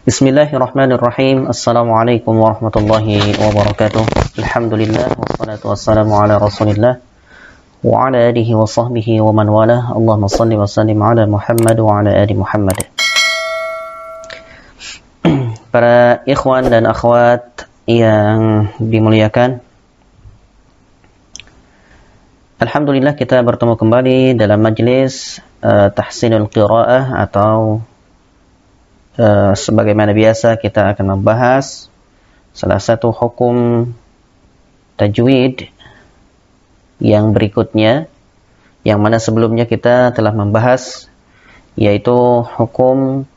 Bismillahirrahmanirrahim. Assalamualaikum warahmatullahi wabarakatuh. Alhamdulillah wassalatu wassalamu ala Rasulillah wa ala alihi wa sahbihi wa man wala. Allahumma salli wa sallim ala Muhammad wa ala ali Muhammad. Para ikhwan dan akhwat yang dimuliakan Alhamdulillah kita bertemu kembali dalam majlis uh, tahsinul qiraah atau uh, sebagaimana biasa kita akan membahas salah satu hukum tajwid yang berikutnya yang mana sebelumnya kita telah membahas yaitu hukum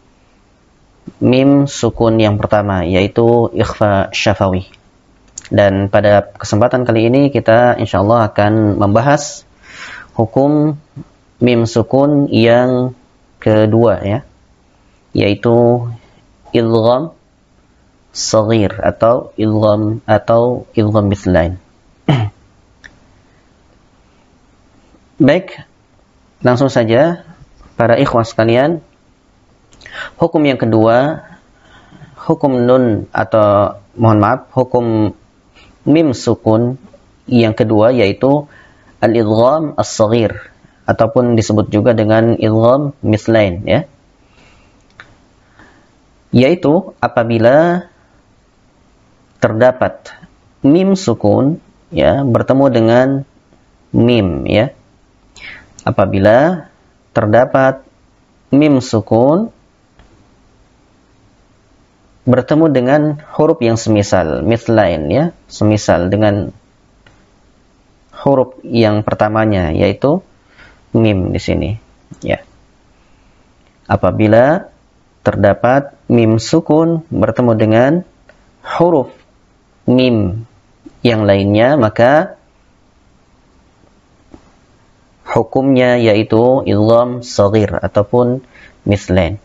mim sukun yang pertama yaitu ikhfa syafawi. Dan pada kesempatan kali ini kita insyaallah akan membahas hukum mim sukun yang kedua ya, yaitu idgham saghir atau idgham atau idgham mithlain. Baik, langsung saja para ikhwan sekalian, hukum yang kedua hukum nun atau mohon maaf, hukum mim sukun yang kedua yaitu al-idgham as-saghir ataupun disebut juga dengan idgham mislain ya. Yaitu apabila terdapat mim sukun ya bertemu dengan mim ya. Apabila terdapat mim sukun bertemu dengan huruf yang semisal, mithlain ya, semisal dengan huruf yang pertamanya yaitu mim di sini ya. Apabila terdapat mim sukun bertemu dengan huruf mim yang lainnya maka hukumnya yaitu idgham saghir ataupun mithlain.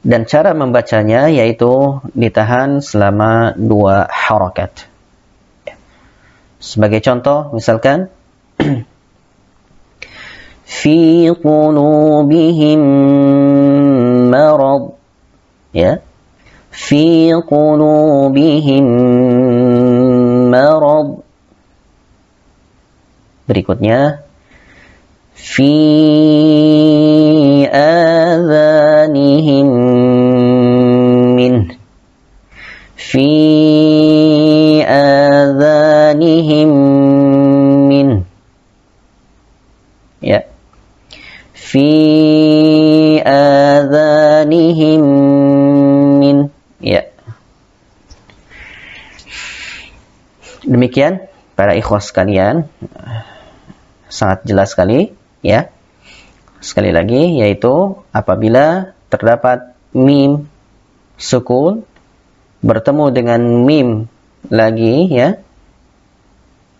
dan cara membacanya yaitu ditahan selama dua harakat. Sebagai contoh, misalkan fi qulubihim marad ya fi qulubihim marad. Berikutnya fi adhanihim min fi adhanihim min ya fi adhanihim min ya demikian para ikhwas sekalian sangat jelas sekali ya. Sekali lagi yaitu apabila terdapat mim sukun bertemu dengan mim lagi ya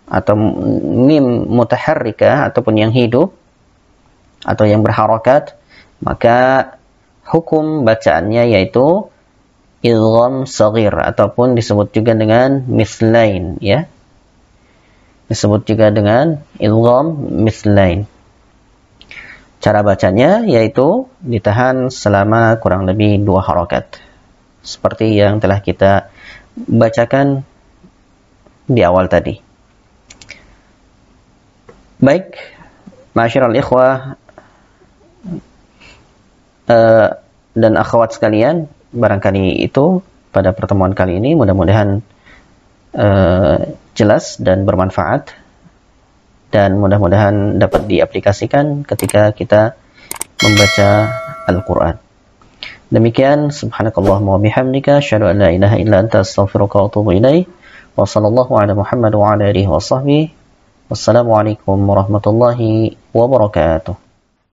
atau mim mutaharrika ataupun yang hidup atau yang berharakat maka hukum bacaannya yaitu idgham saghir ataupun disebut juga dengan mislain ya disebut juga dengan idgham mislain Cara bacanya yaitu ditahan selama kurang lebih dua harokat. Seperti yang telah kita bacakan di awal tadi. Baik, masyiral ikhwah uh, dan akhwat sekalian, barangkali itu pada pertemuan kali ini mudah-mudahan uh, jelas dan bermanfaat dan mudah-mudahan dapat diaplikasikan ketika kita membaca Al-Quran. Demikian subhanakallahumma wa bihamdika asyhadu an la ilaha illa anta astaghfiruka wa atubu ilaik. Wa sallallahu ala Muhammad wa ala alihi wa sahbihi. Wassalamualaikum warahmatullahi wabarakatuh.